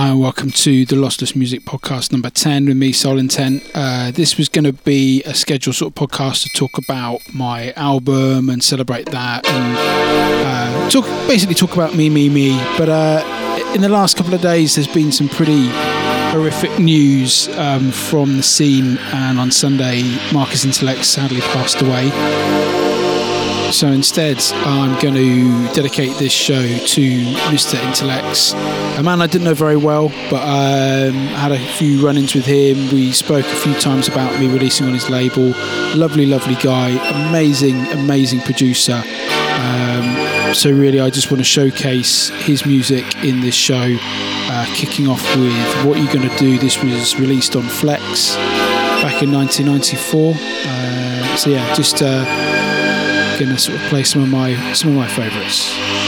Hi, and welcome to the Lossless Music Podcast number 10 with me, Soul Intent. Uh, this was going to be a scheduled sort of podcast to talk about my album and celebrate that and uh, talk basically talk about me, me, me. But uh, in the last couple of days, there's been some pretty horrific news um, from the scene, and on Sunday, Marcus Intalex sadly passed away. So instead, I'm going to dedicate this show to Mr. Intalex, a man I didn't know very well, but um, had a few run ins with him. We spoke a few times about me releasing on his label. Lovely, lovely guy, amazing, amazing producer. Um, so, really, I just want to showcase his music in this show, uh, kicking off with What You're Gonna Do. This was released on Flex back in 1994. Uh, so, yeah, just. Uh, going to sort of play some of my some of my favourites.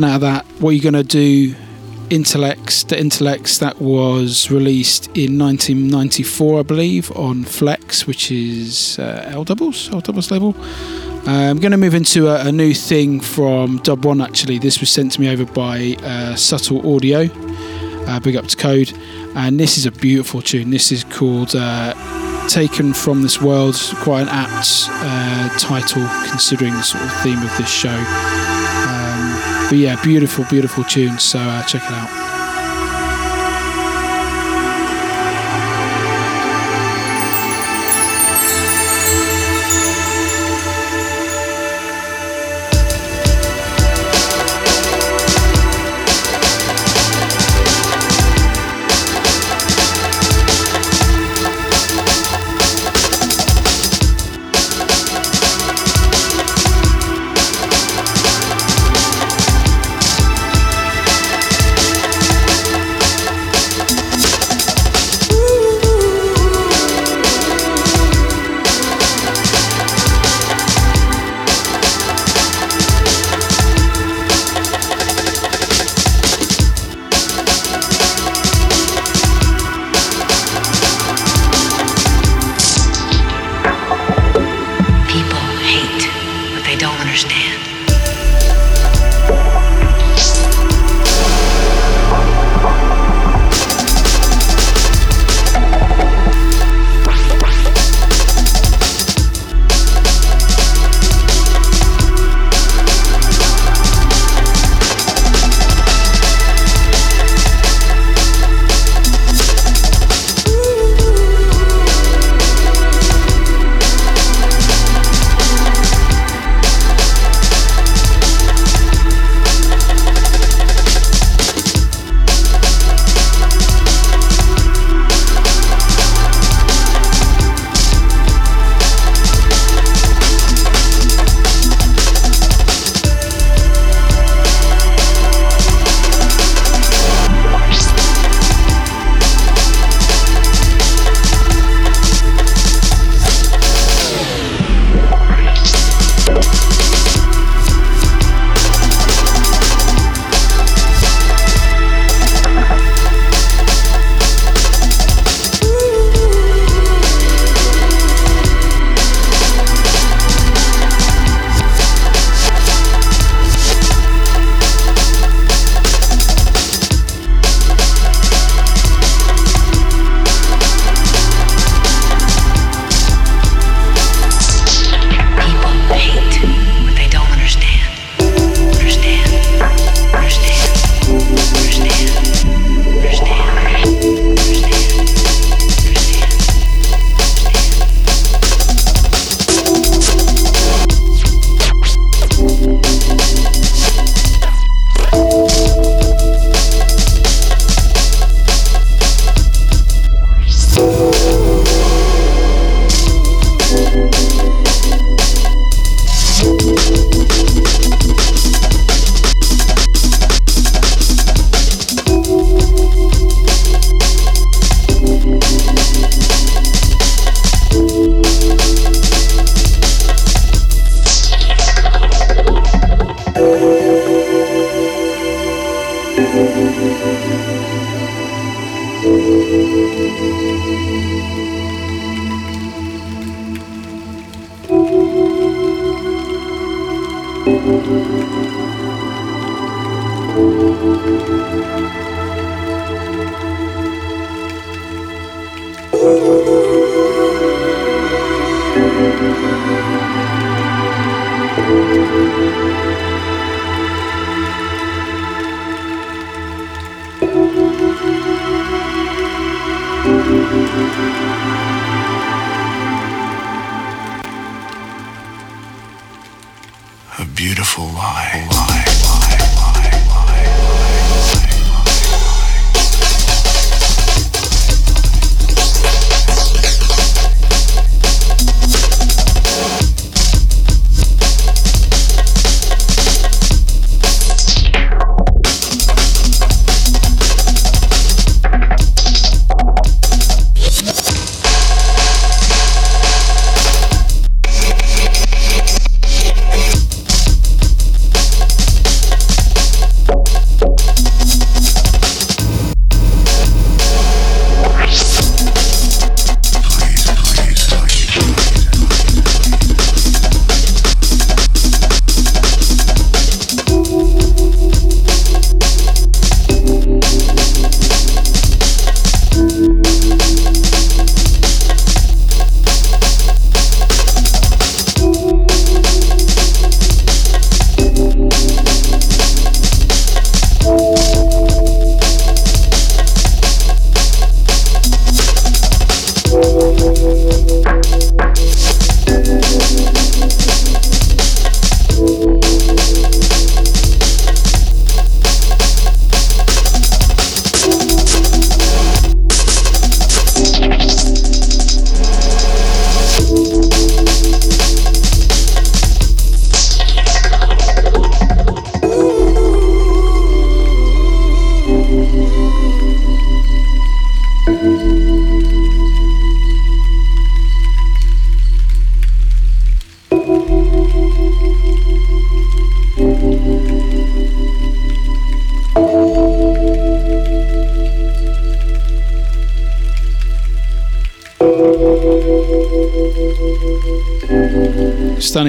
Stepping out of that, what are you going to do? Intalex, the Intalex that was released in 1994, I believe, on Flex, which is uh, L Doubles, L Doubles label. Uh, I'm going to move into a, a, new thing from Dub One. Actually, this was sent to me over by uh, Subtle Audio. Uh, big up to Code, and this is a beautiful tune. This is called uh, "Taken from This World." Quite an apt uh, title considering the sort of theme of this show. But yeah, beautiful, beautiful tunes. So uh, check it out.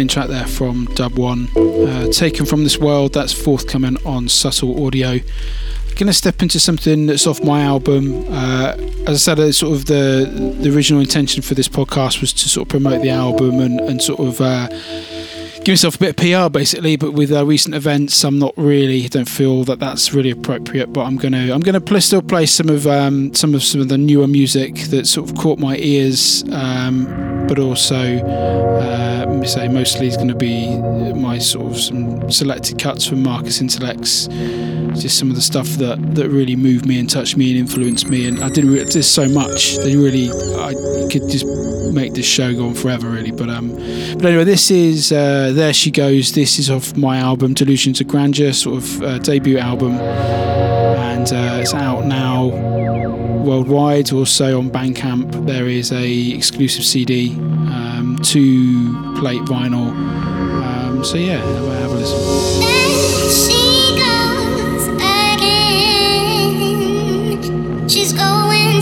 Track there from Dub One. Uh, taken from this world, that's forthcoming on Subtle Audio. Gonna step into something that's off my album. Uh, as I said, sort of the the original intention for this podcast was to sort of promote the album and, and sort of uh, give myself a bit of PR basically. But with uh, recent events, I'm not really don't feel that that's really appropriate. But I'm gonna I'm gonna still play some of um, some of some of the newer music that sort of caught my ears, um, but also uh, say mostly is going to be my sort of some selected cuts from Marcus Intalex. Just some of the stuff that, that really moved me and touched me and influenced me, and I didn't. Re- there's so much. They really, I could just make this show go on forever, really. But um, but anyway, this is uh, there she goes. This is off my album Delusions of Grandeur, sort of uh, debut album, and uh, it's out now worldwide. Also on Bandcamp, there is a exclusive CD, um, two plate vinyl. Um, so yeah, have a, listen. She's going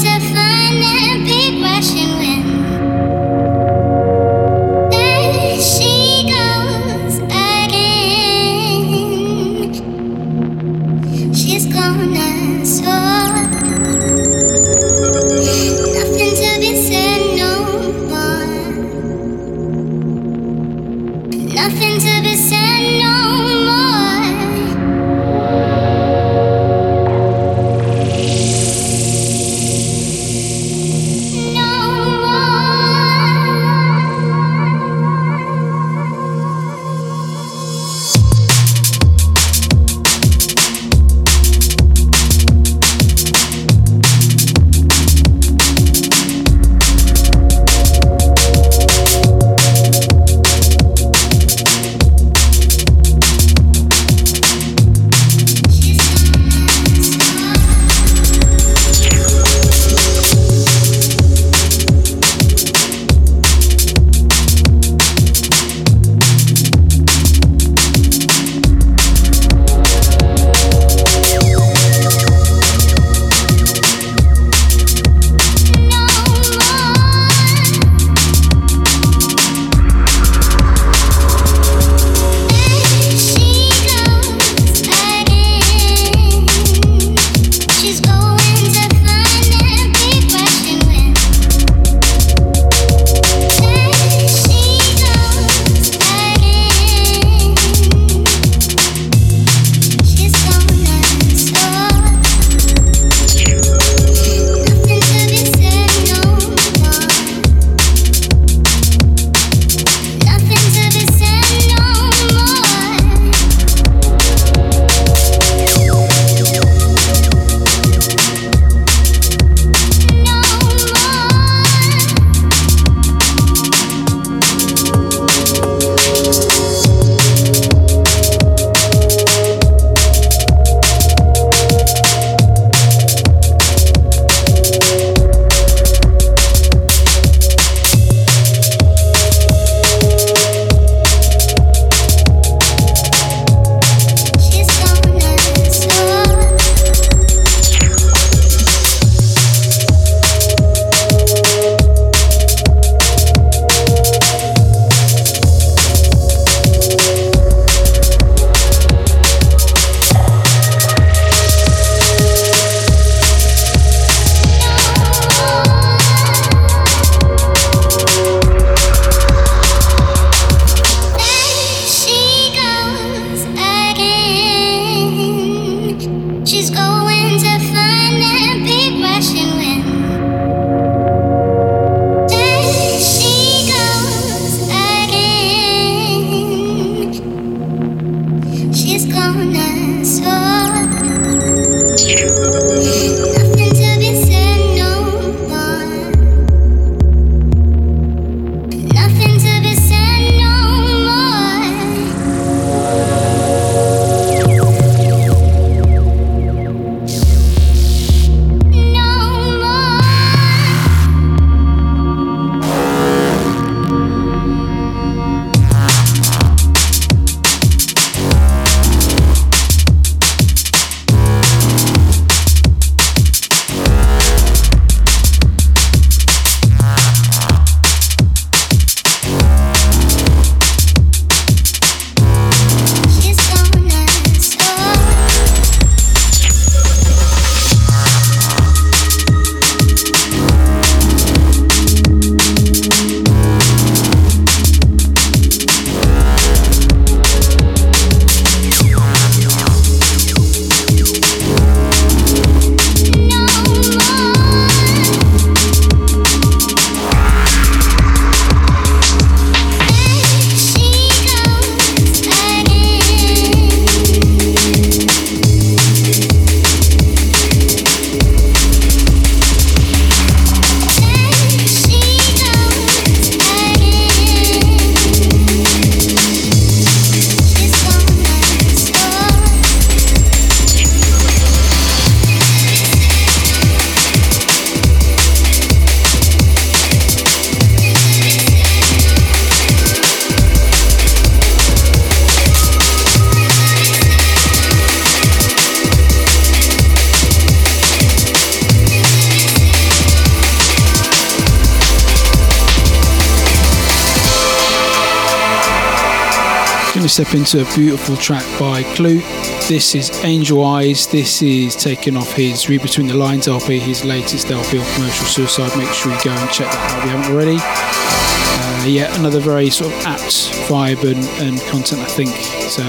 step into a beautiful track by Klute. This is Angel Eyes. This is taken off his Read Between the Lines LP, his latest LP Commercial Suicide. Make sure you go and check that out if you haven't already. Uh, yeah, another very sort of apt vibe and, and content, I think. So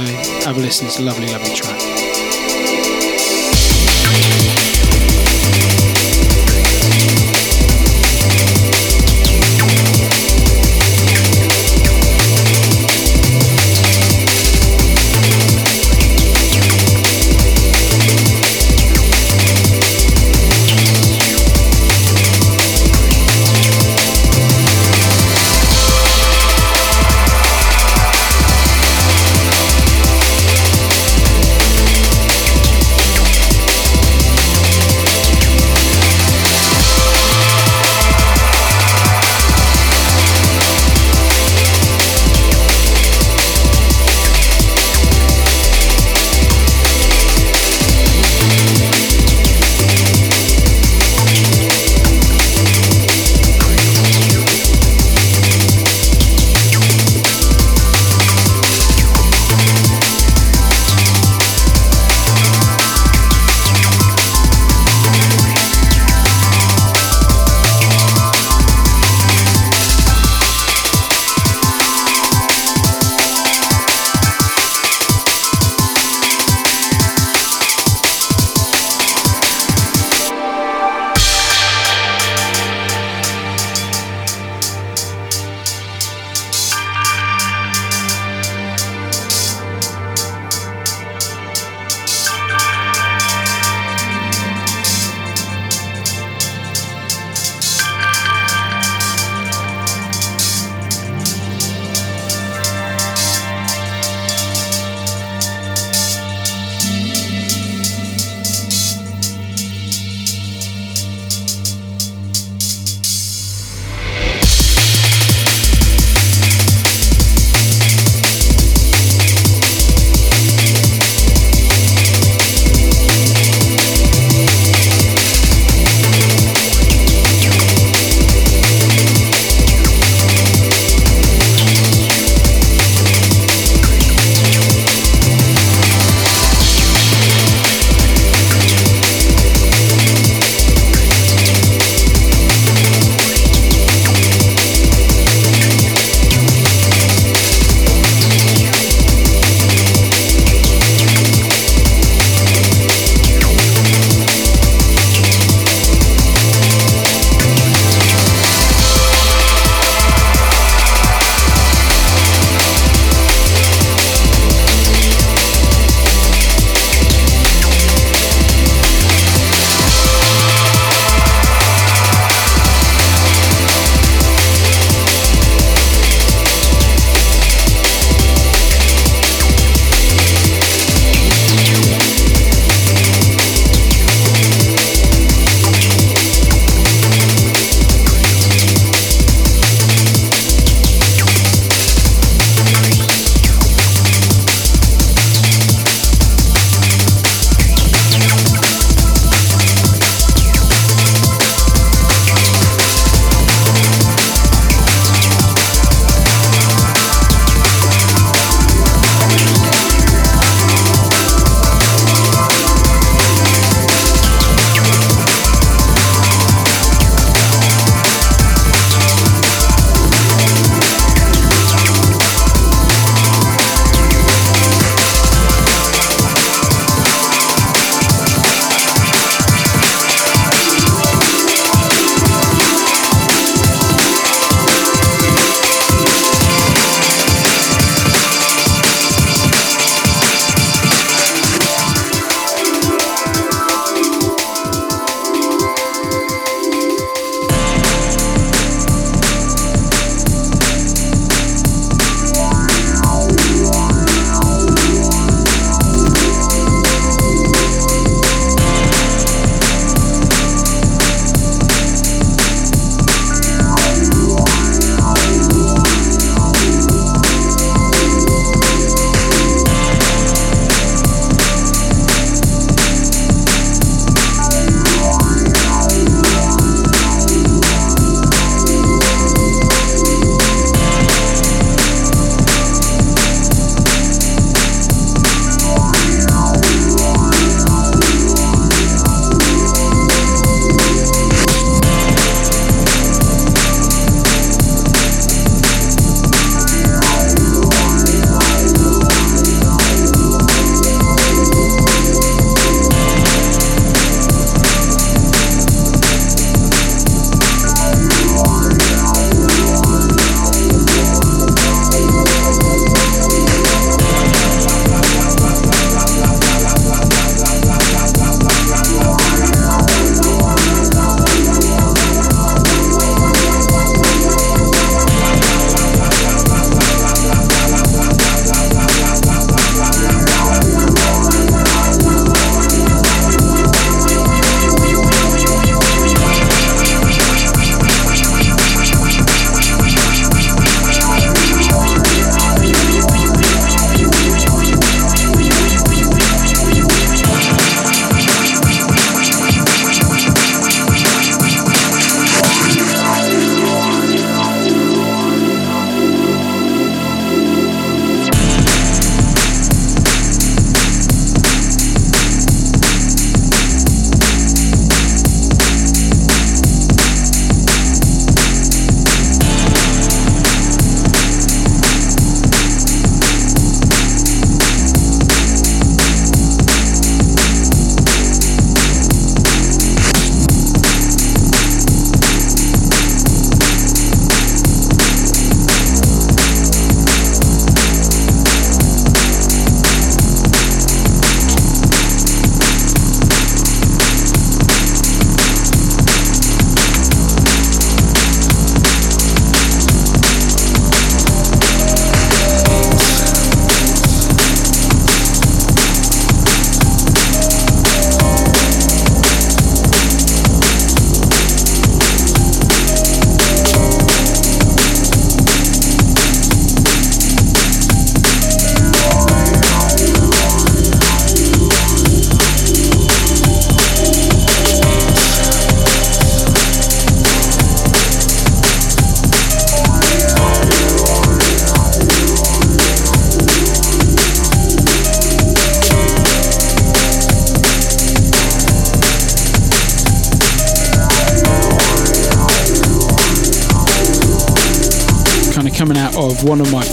have a listen. It's a lovely, lovely track.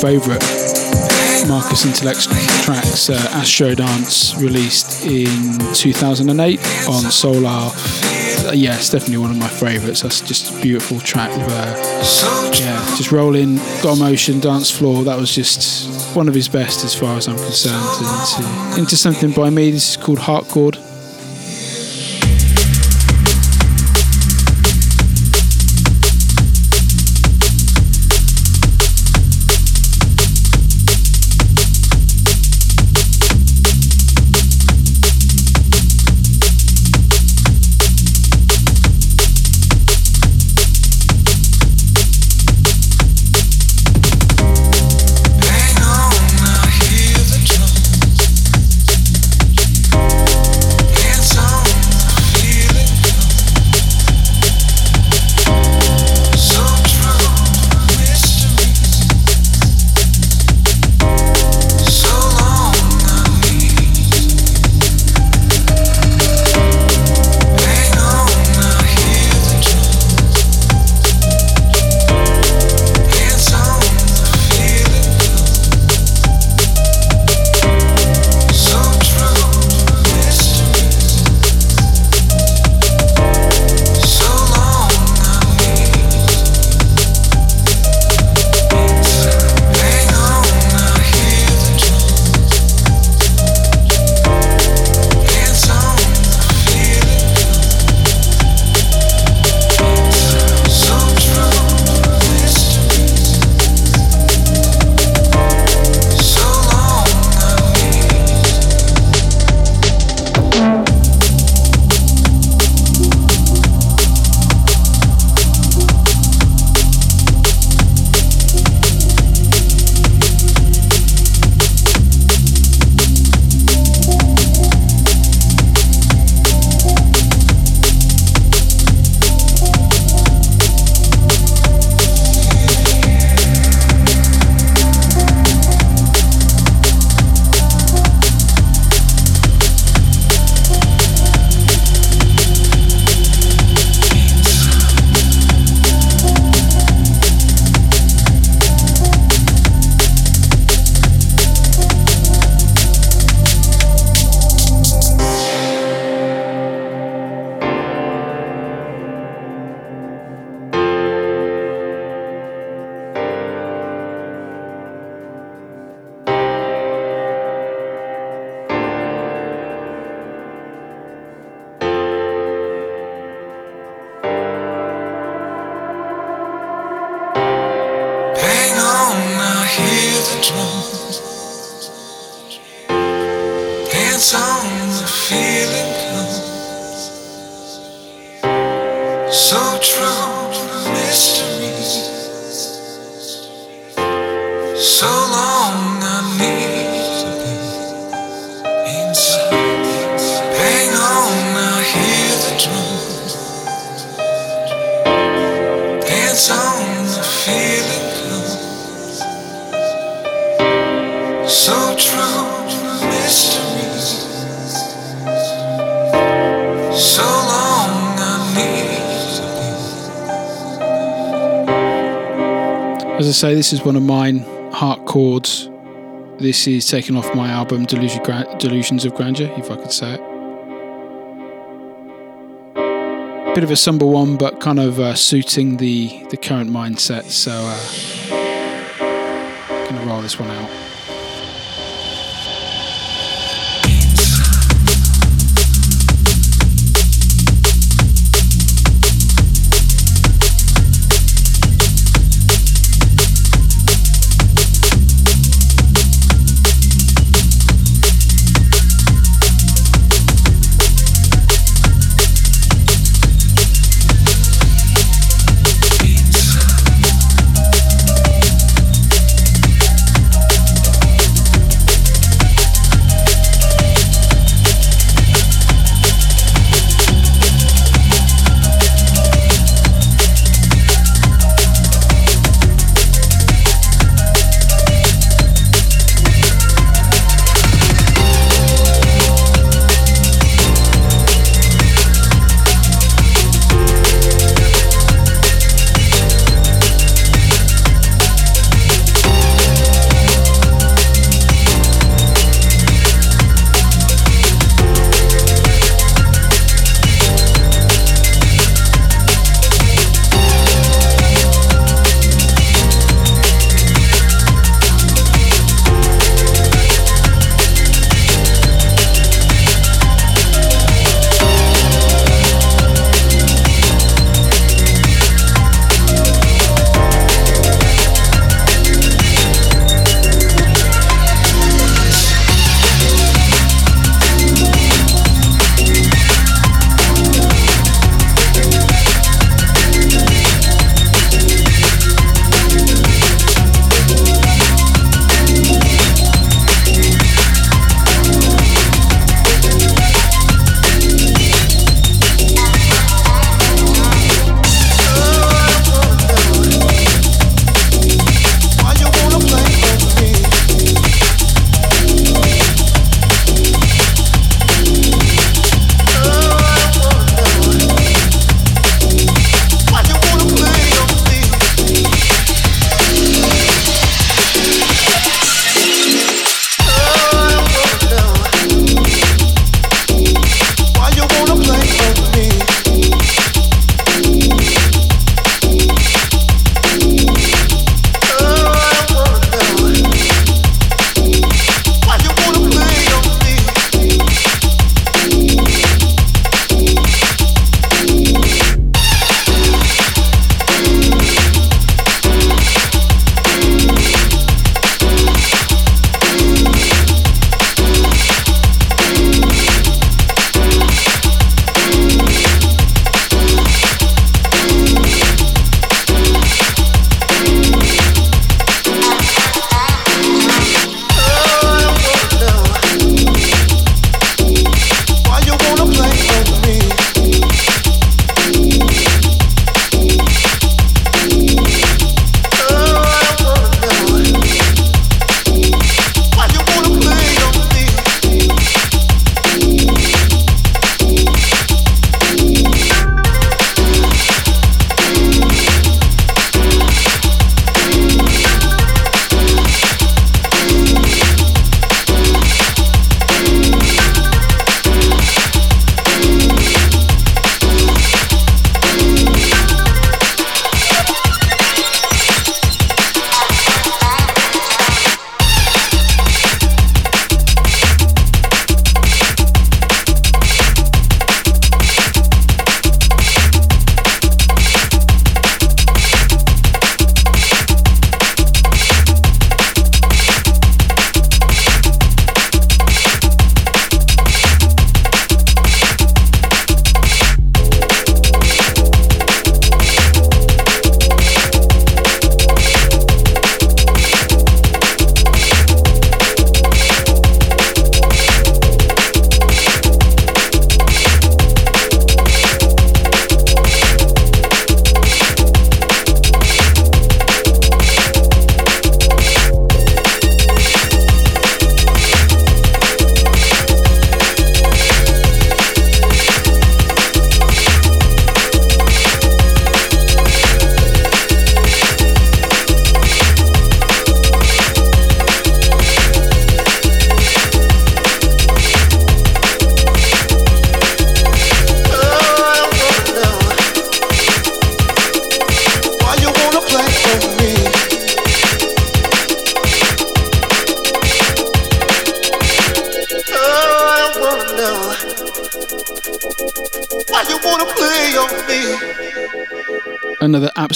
Favourite Marcus Intalex tracks, uh, Astro Dance, released in 2008 on Soul:r. Uh, yeah, it's definitely one of my favourites. That's just a beautiful track. With, uh, yeah, just rolling, got motion, dance floor. That was just one of his best as far as I'm concerned. Into, into something by me. This is called Heart This is one of mine, Heart Chords. This is taken off my album Delusion, Delusions of Grandeur, if I could say it. Bit of a somber one, but kind of uh, suiting the, the current mindset. So, uh, gonna roll this one out.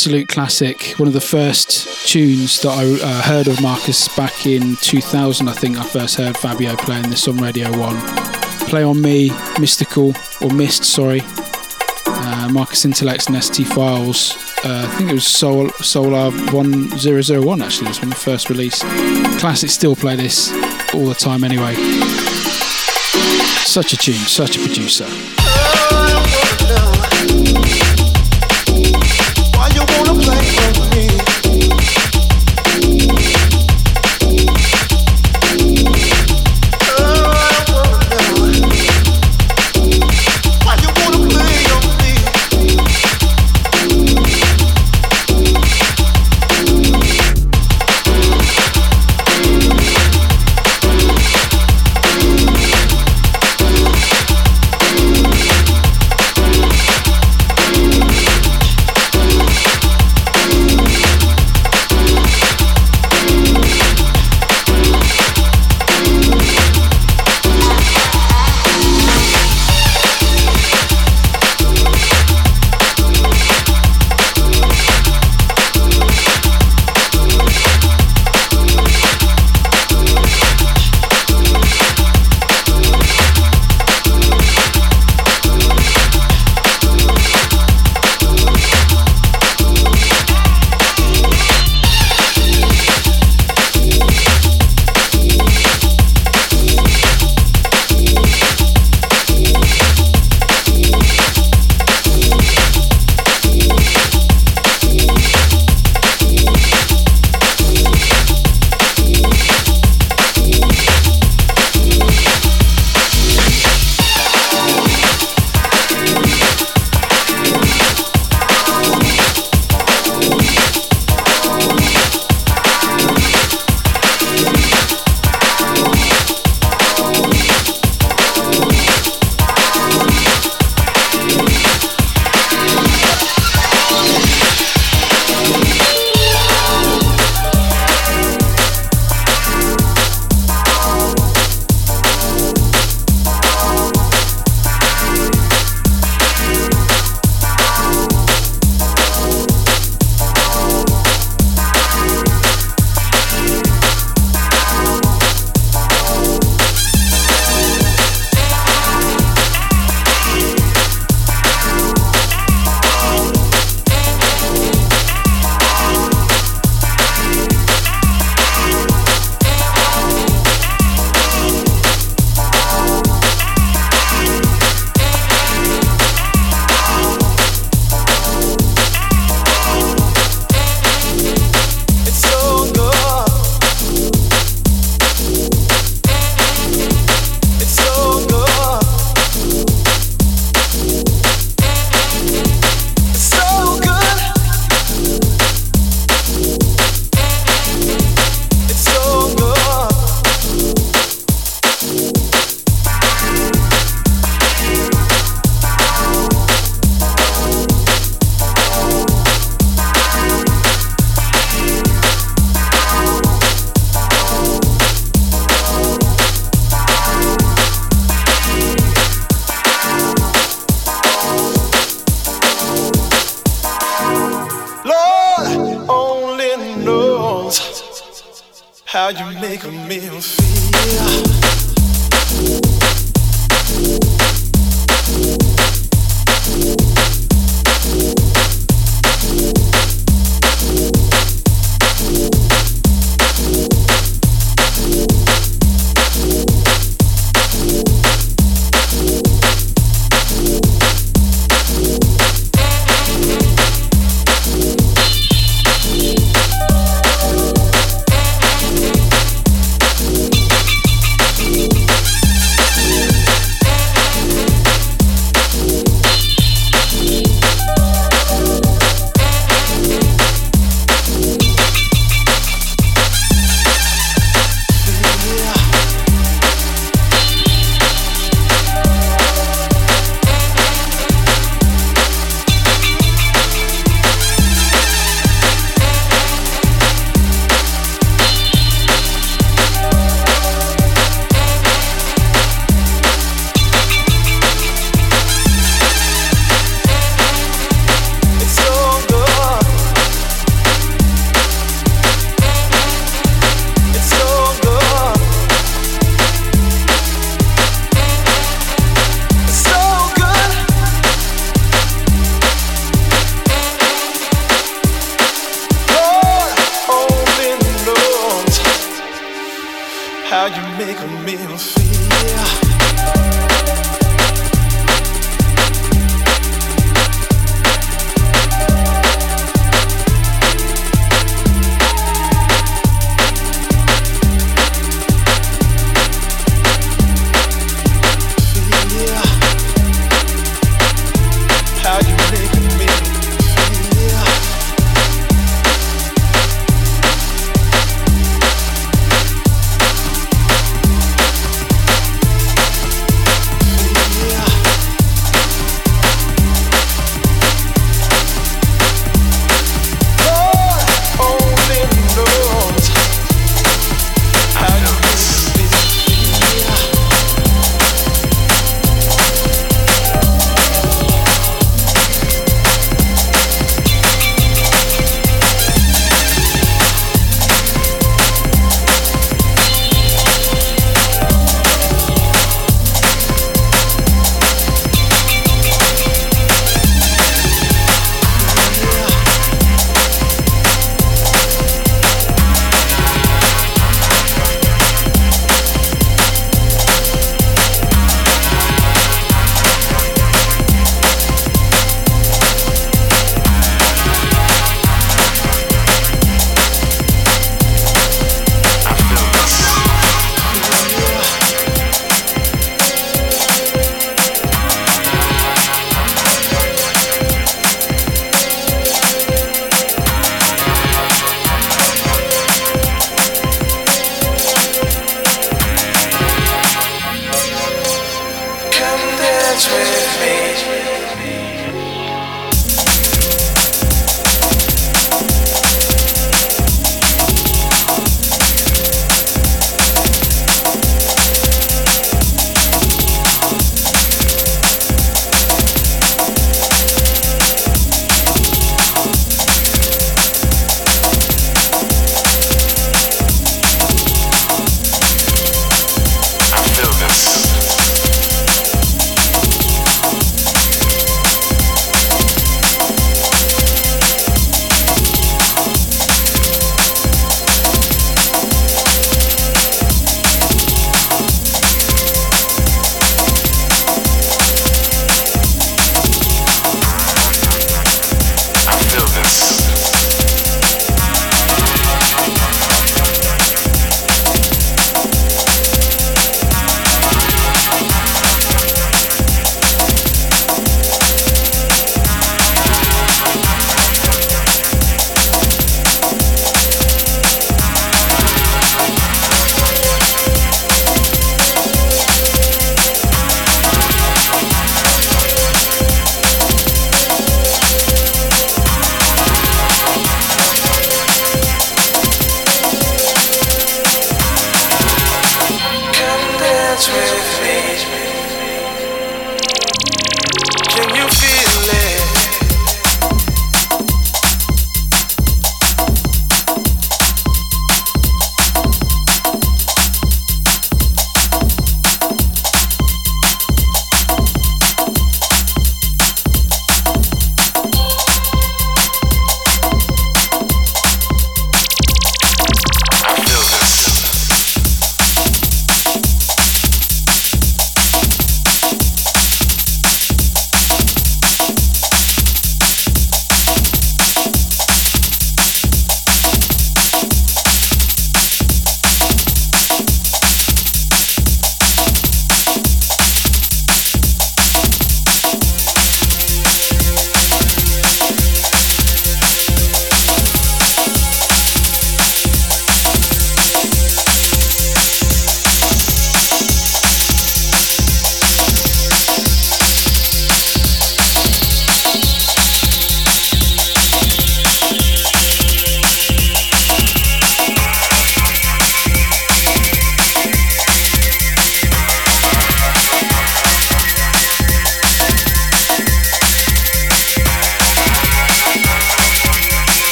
Absolute classic. One of the first tunes that I uh, heard of Marcus back in 2000. I think I first heard Fabio playing this on Radio 1. Play on Me, Mystical, or Mist, sorry. Uh, Marcus Intalex and ST Files. Uh, I think it was Soul, Soul:r 1001 actually, this one, first release. Classic still play this all the time anyway. Such a tune, such a producer. like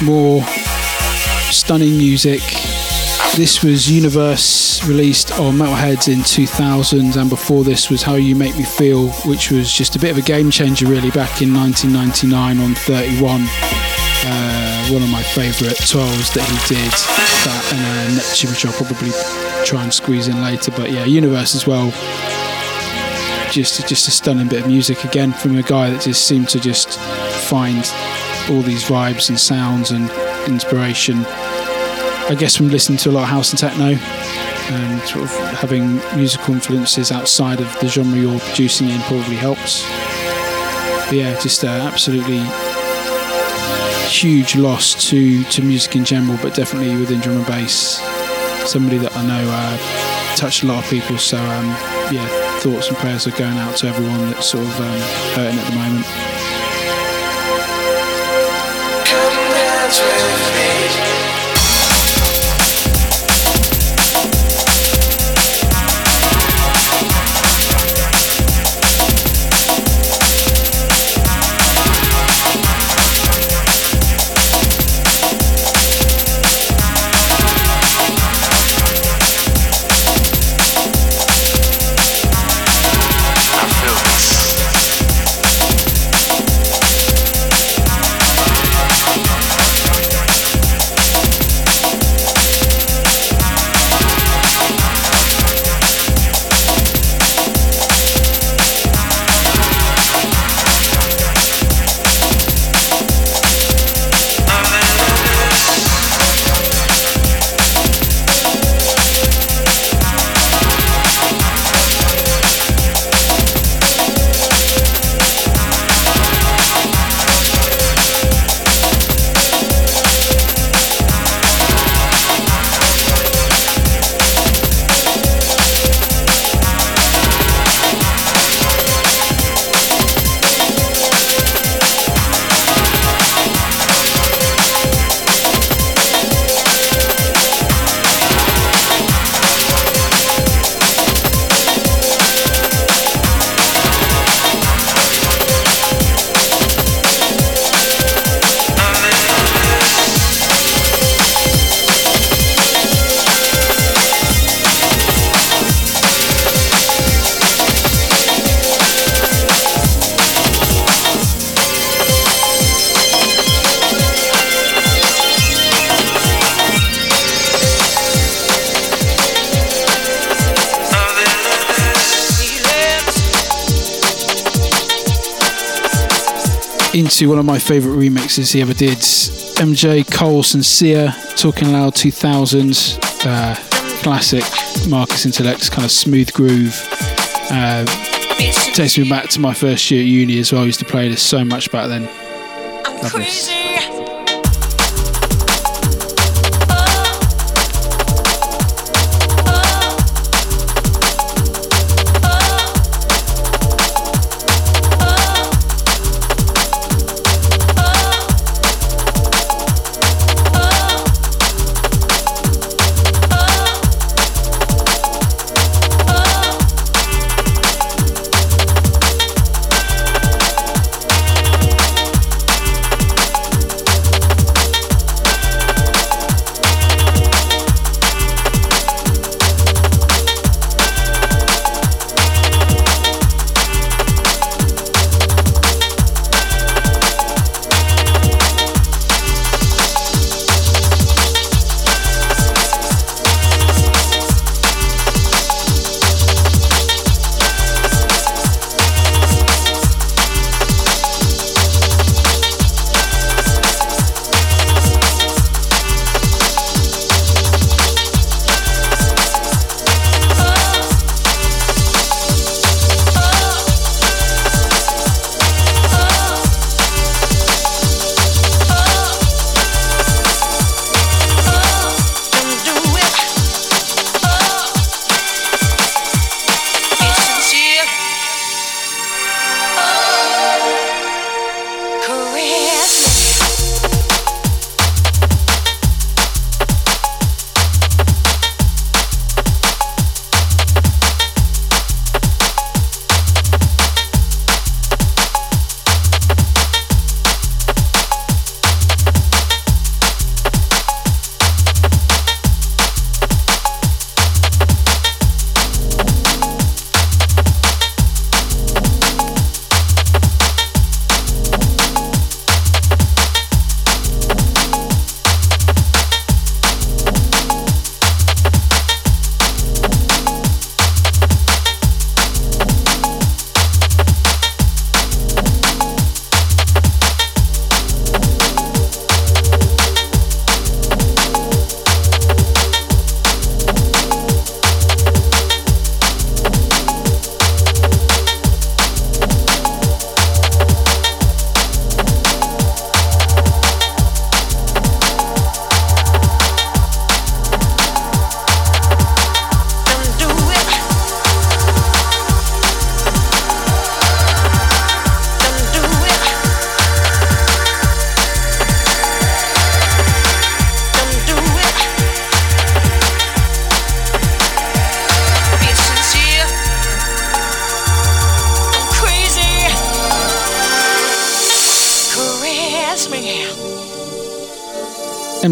more stunning music. this was Universe released on Metalheadz in 2000, and before this was How You Make Me Feel, which was just a bit of a game changer really back in 1999 on 31. Uh, one of my favourite 12s that he did, that and uh, Neptune, which I'll probably try and squeeze in later. But yeah, Universe as well. Just, just a stunning bit of music again from a guy that just seemed to just find all these vibes and sounds and inspiration I guess from listening to a lot of house and techno and sort of having musical influences outside of the genre you're producing in probably helps. But yeah, just uh, absolutely huge loss to, to music in general, but definitely within drum and bass. Somebody that I know uh, touched a lot of people, so um, yeah, thoughts and prayers are going out to everyone that's sort of um, hurting at the moment. with me. One of my favourite remixes he ever did. MJ Cole Sincere, Talking Loud 2000s, uh, classic Marcus Intalex kind of smooth groove. Uh, takes me back to my first year at uni as well. I used to play this so much back then. Love this.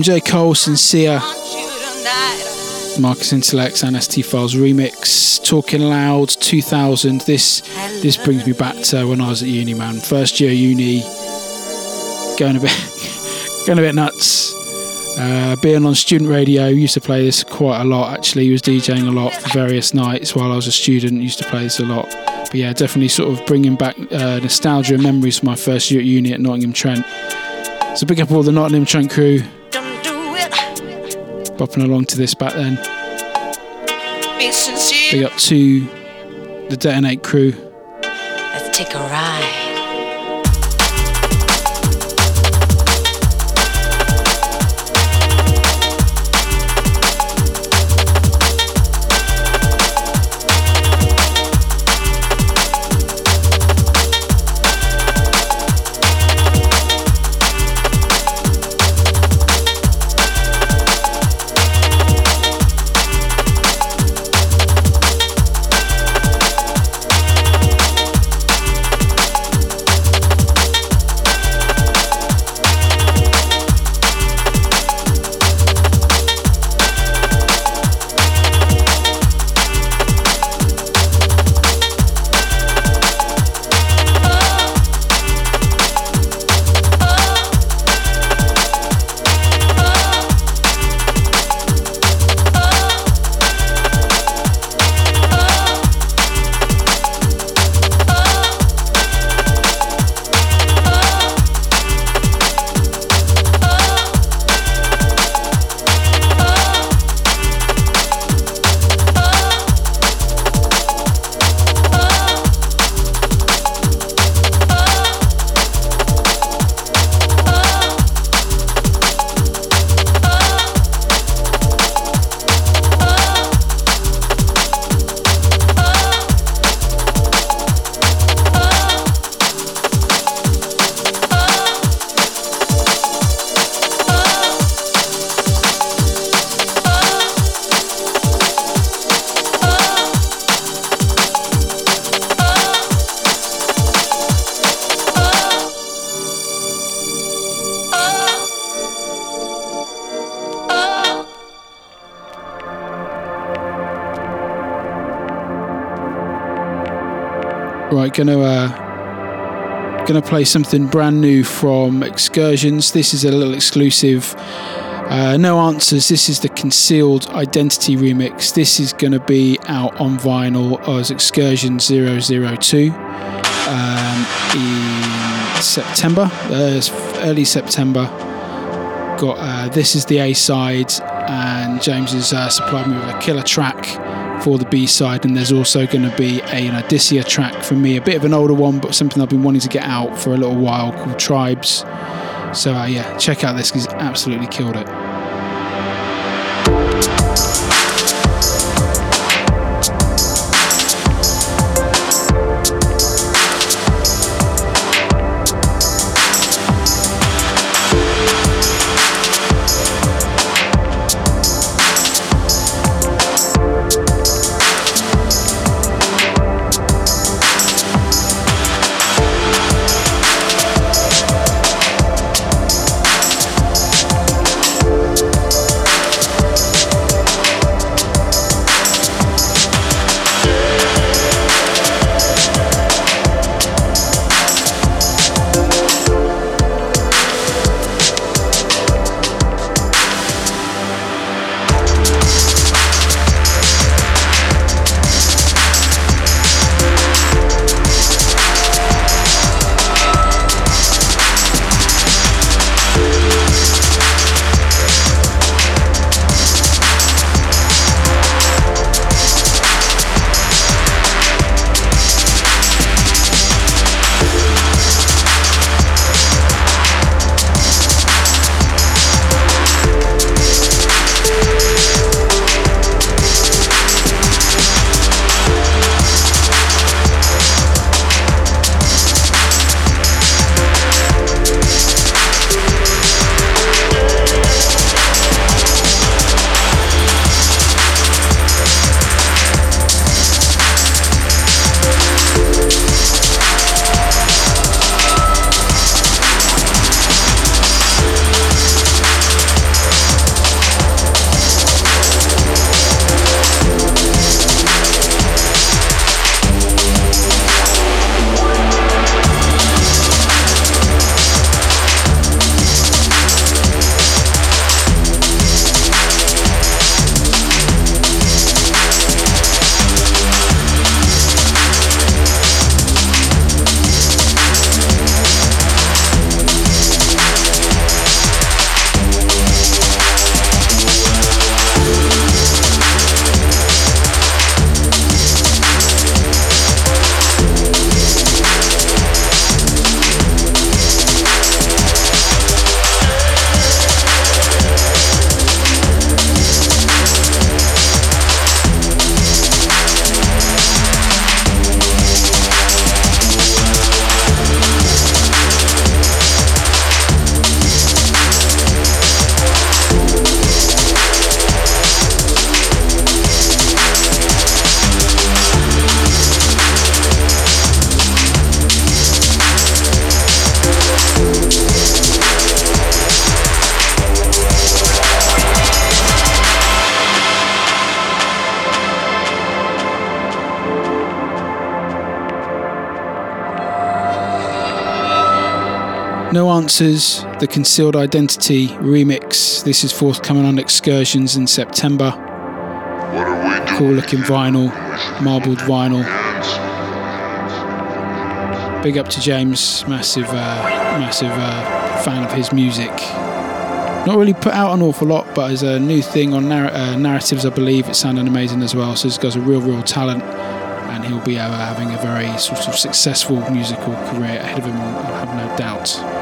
MJ Cole, Sincere, Marcus Intalex, and ST Files remix. Talking Loud 2000. This this brings me back to when I was at uni, man. First year uni, going a bit going a bit nuts. Uh, being on student radio, used to play this quite a lot. Actually, he was DJing a lot for various nights while I was a student. Used to play this a lot. But yeah, definitely sort of bringing back uh, nostalgia and memories from my first year at uni at Nottingham Trent. So big up all the Nottingham Trent crew. Bopping along to this back then. Big up to the Detonate crew. Let's take a ride. Gonna uh, gonna play something brand new from Excursions. This is a little exclusive. Uh, no answers. This is the Concealed Identity remix. This is to be out on vinyl as Excursion 002 um, in September, uh, early September. Got uh, this is the A side, and James has uh, supplied me with a killer track for the B side, and there's also going to be a, an Odysseus track for me, a bit of an older one, but something I've been wanting to get out for a little while called Tribes. So, uh, yeah, check out this; he's absolutely killed it. Answers, the Concealed Identity remix. This is forthcoming on Excursions in September. Cool looking vinyl, marbled vinyl. Big up to James, massive, uh, massive uh, fan of his music. Not really put out an awful lot, but as a new thing on narr- uh, narratives, I believe it's sounding amazing as well. So this guy's a real, real talent, and he'll be uh, having a very sort of successful musical career ahead of him. I have no doubt.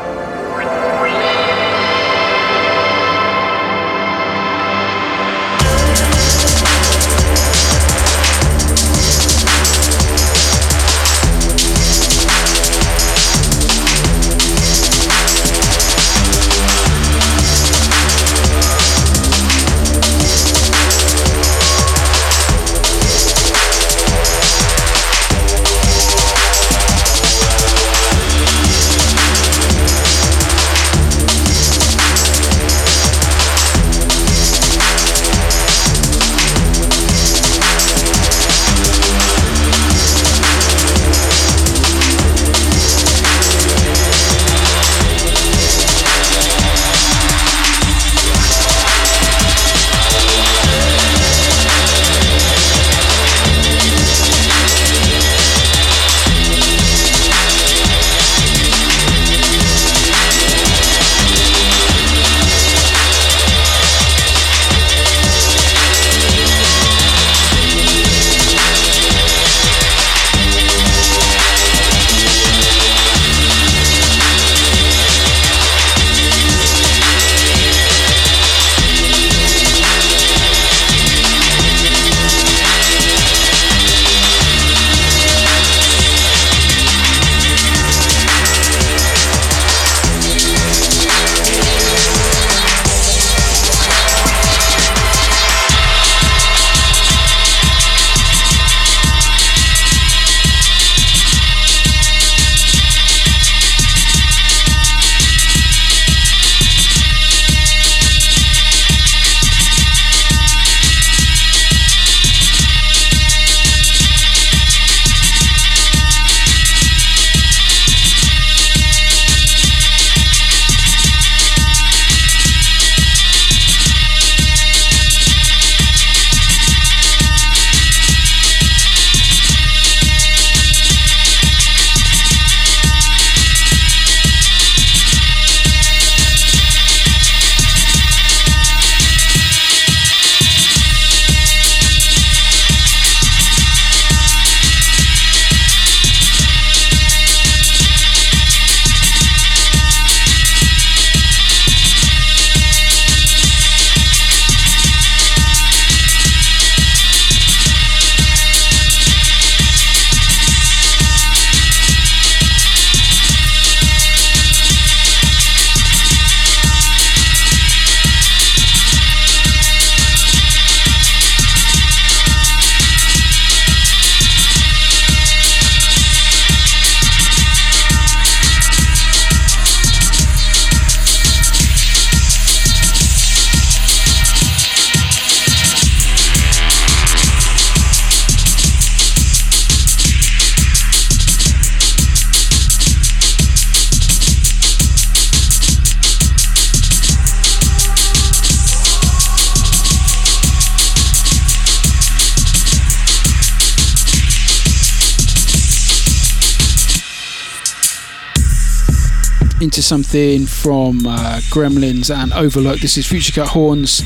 Something from uh, Gremlinz and Overlook. This is Future Cut Horns.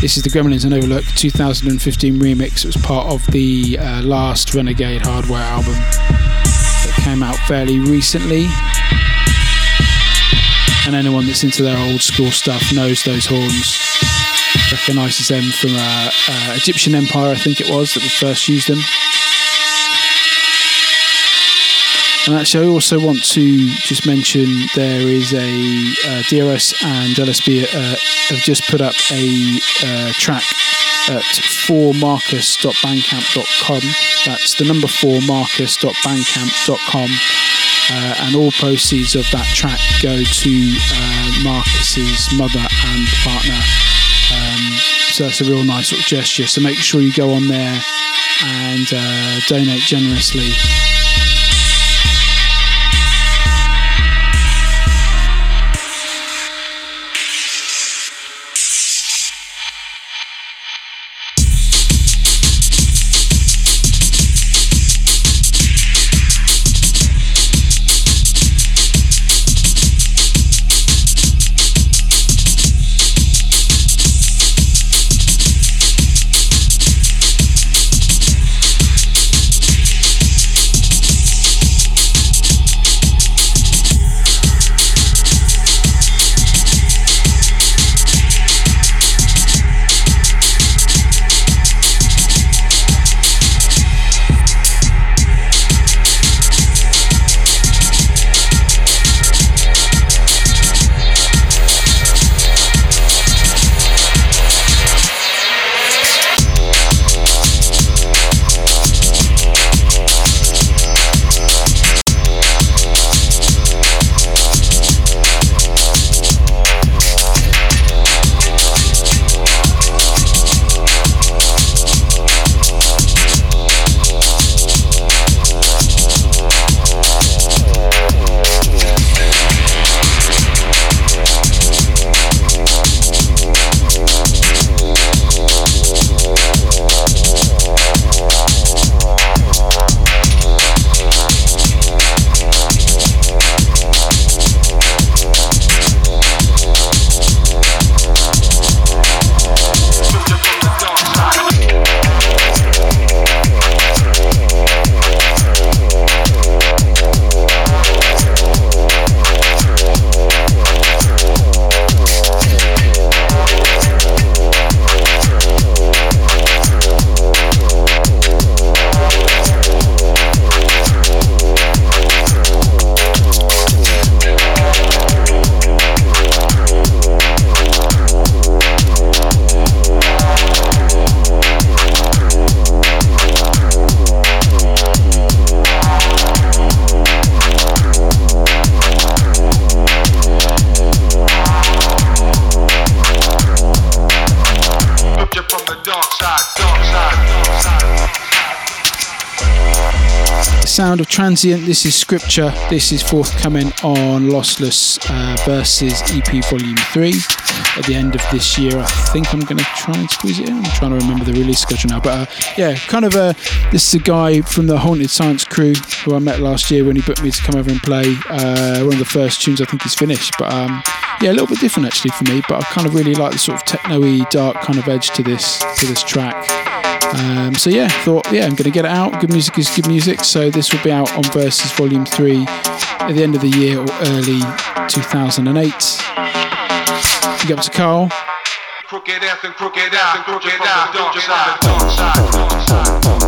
This is the Gremlinz and Overlook 2015 remix. It was part of the uh, last Renegade Hardware album that came out fairly recently. And anyone that's into their old school stuff knows those horns, recognises them from uh, uh, Egyptian Empire, I think it was, that first used them. And actually, I also want to just mention there is a uh, DRS and LSB uh, have just put up a uh, track at 4marcus.bandcamp.com. That's the number 4marcus.bandcamp.com. Uh, and all proceeds of that track go to uh, Marcus's mother and partner. Um, so that's a real nice sort of gesture. So make sure you go on there and uh, donate generously. Transient. This is Scripture. This is forthcoming on Lossless uh, Verses EP Volume 3 at the end of this year. I think I'm going to try and squeeze it in. I'm trying to remember the release schedule now. But uh, yeah, kind of a. This is a guy from the Haunted Science crew who I met last year when he booked me to come over and play. Uh, one of the first tunes I think he's finished. But um, yeah, a little bit different actually for me. But I kind of really like the sort of techno-y, dark kind of edge to this to this track. Um, so yeah, thought yeah, I'm going to get it out. Good music is good music. So this will be out on Versus Volume Three at the end of the year or early 2008. Big up to Carl. Crooked ass and crooked ass and crooked ass, don't you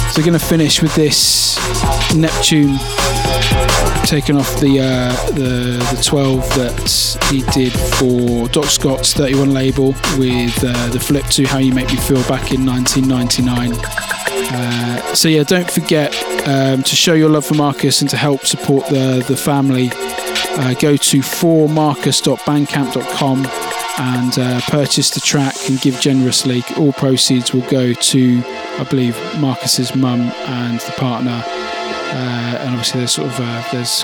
we're going to finish with this Neptune taken off the, uh, the the 12 that he did for Doc Scott's 31 label with uh, the flip to How You Make Me Feel back in 1999. Uh, so yeah, don't forget um, to show your love for Marcus and to help support the the family. Uh, go to 4marcus.bandcamp.com and uh, purchase the track and give generously. All proceeds will go to I believe Marcus's mum and the partner, uh, and obviously there's sort of uh, there's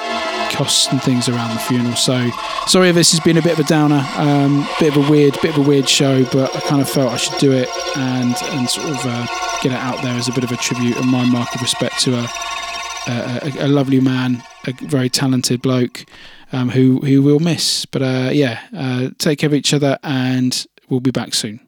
costs and things around the funeral. So sorry if this has been a bit of a downer, um, bit of a weird, bit of a weird show, but I kind of felt I should do it and and sort of uh, get it out there as a bit of a tribute and my mark of respect to a a, a lovely man, a very talented bloke um, who who we'll miss. But uh, yeah, uh, take care of each other, and we'll be back soon.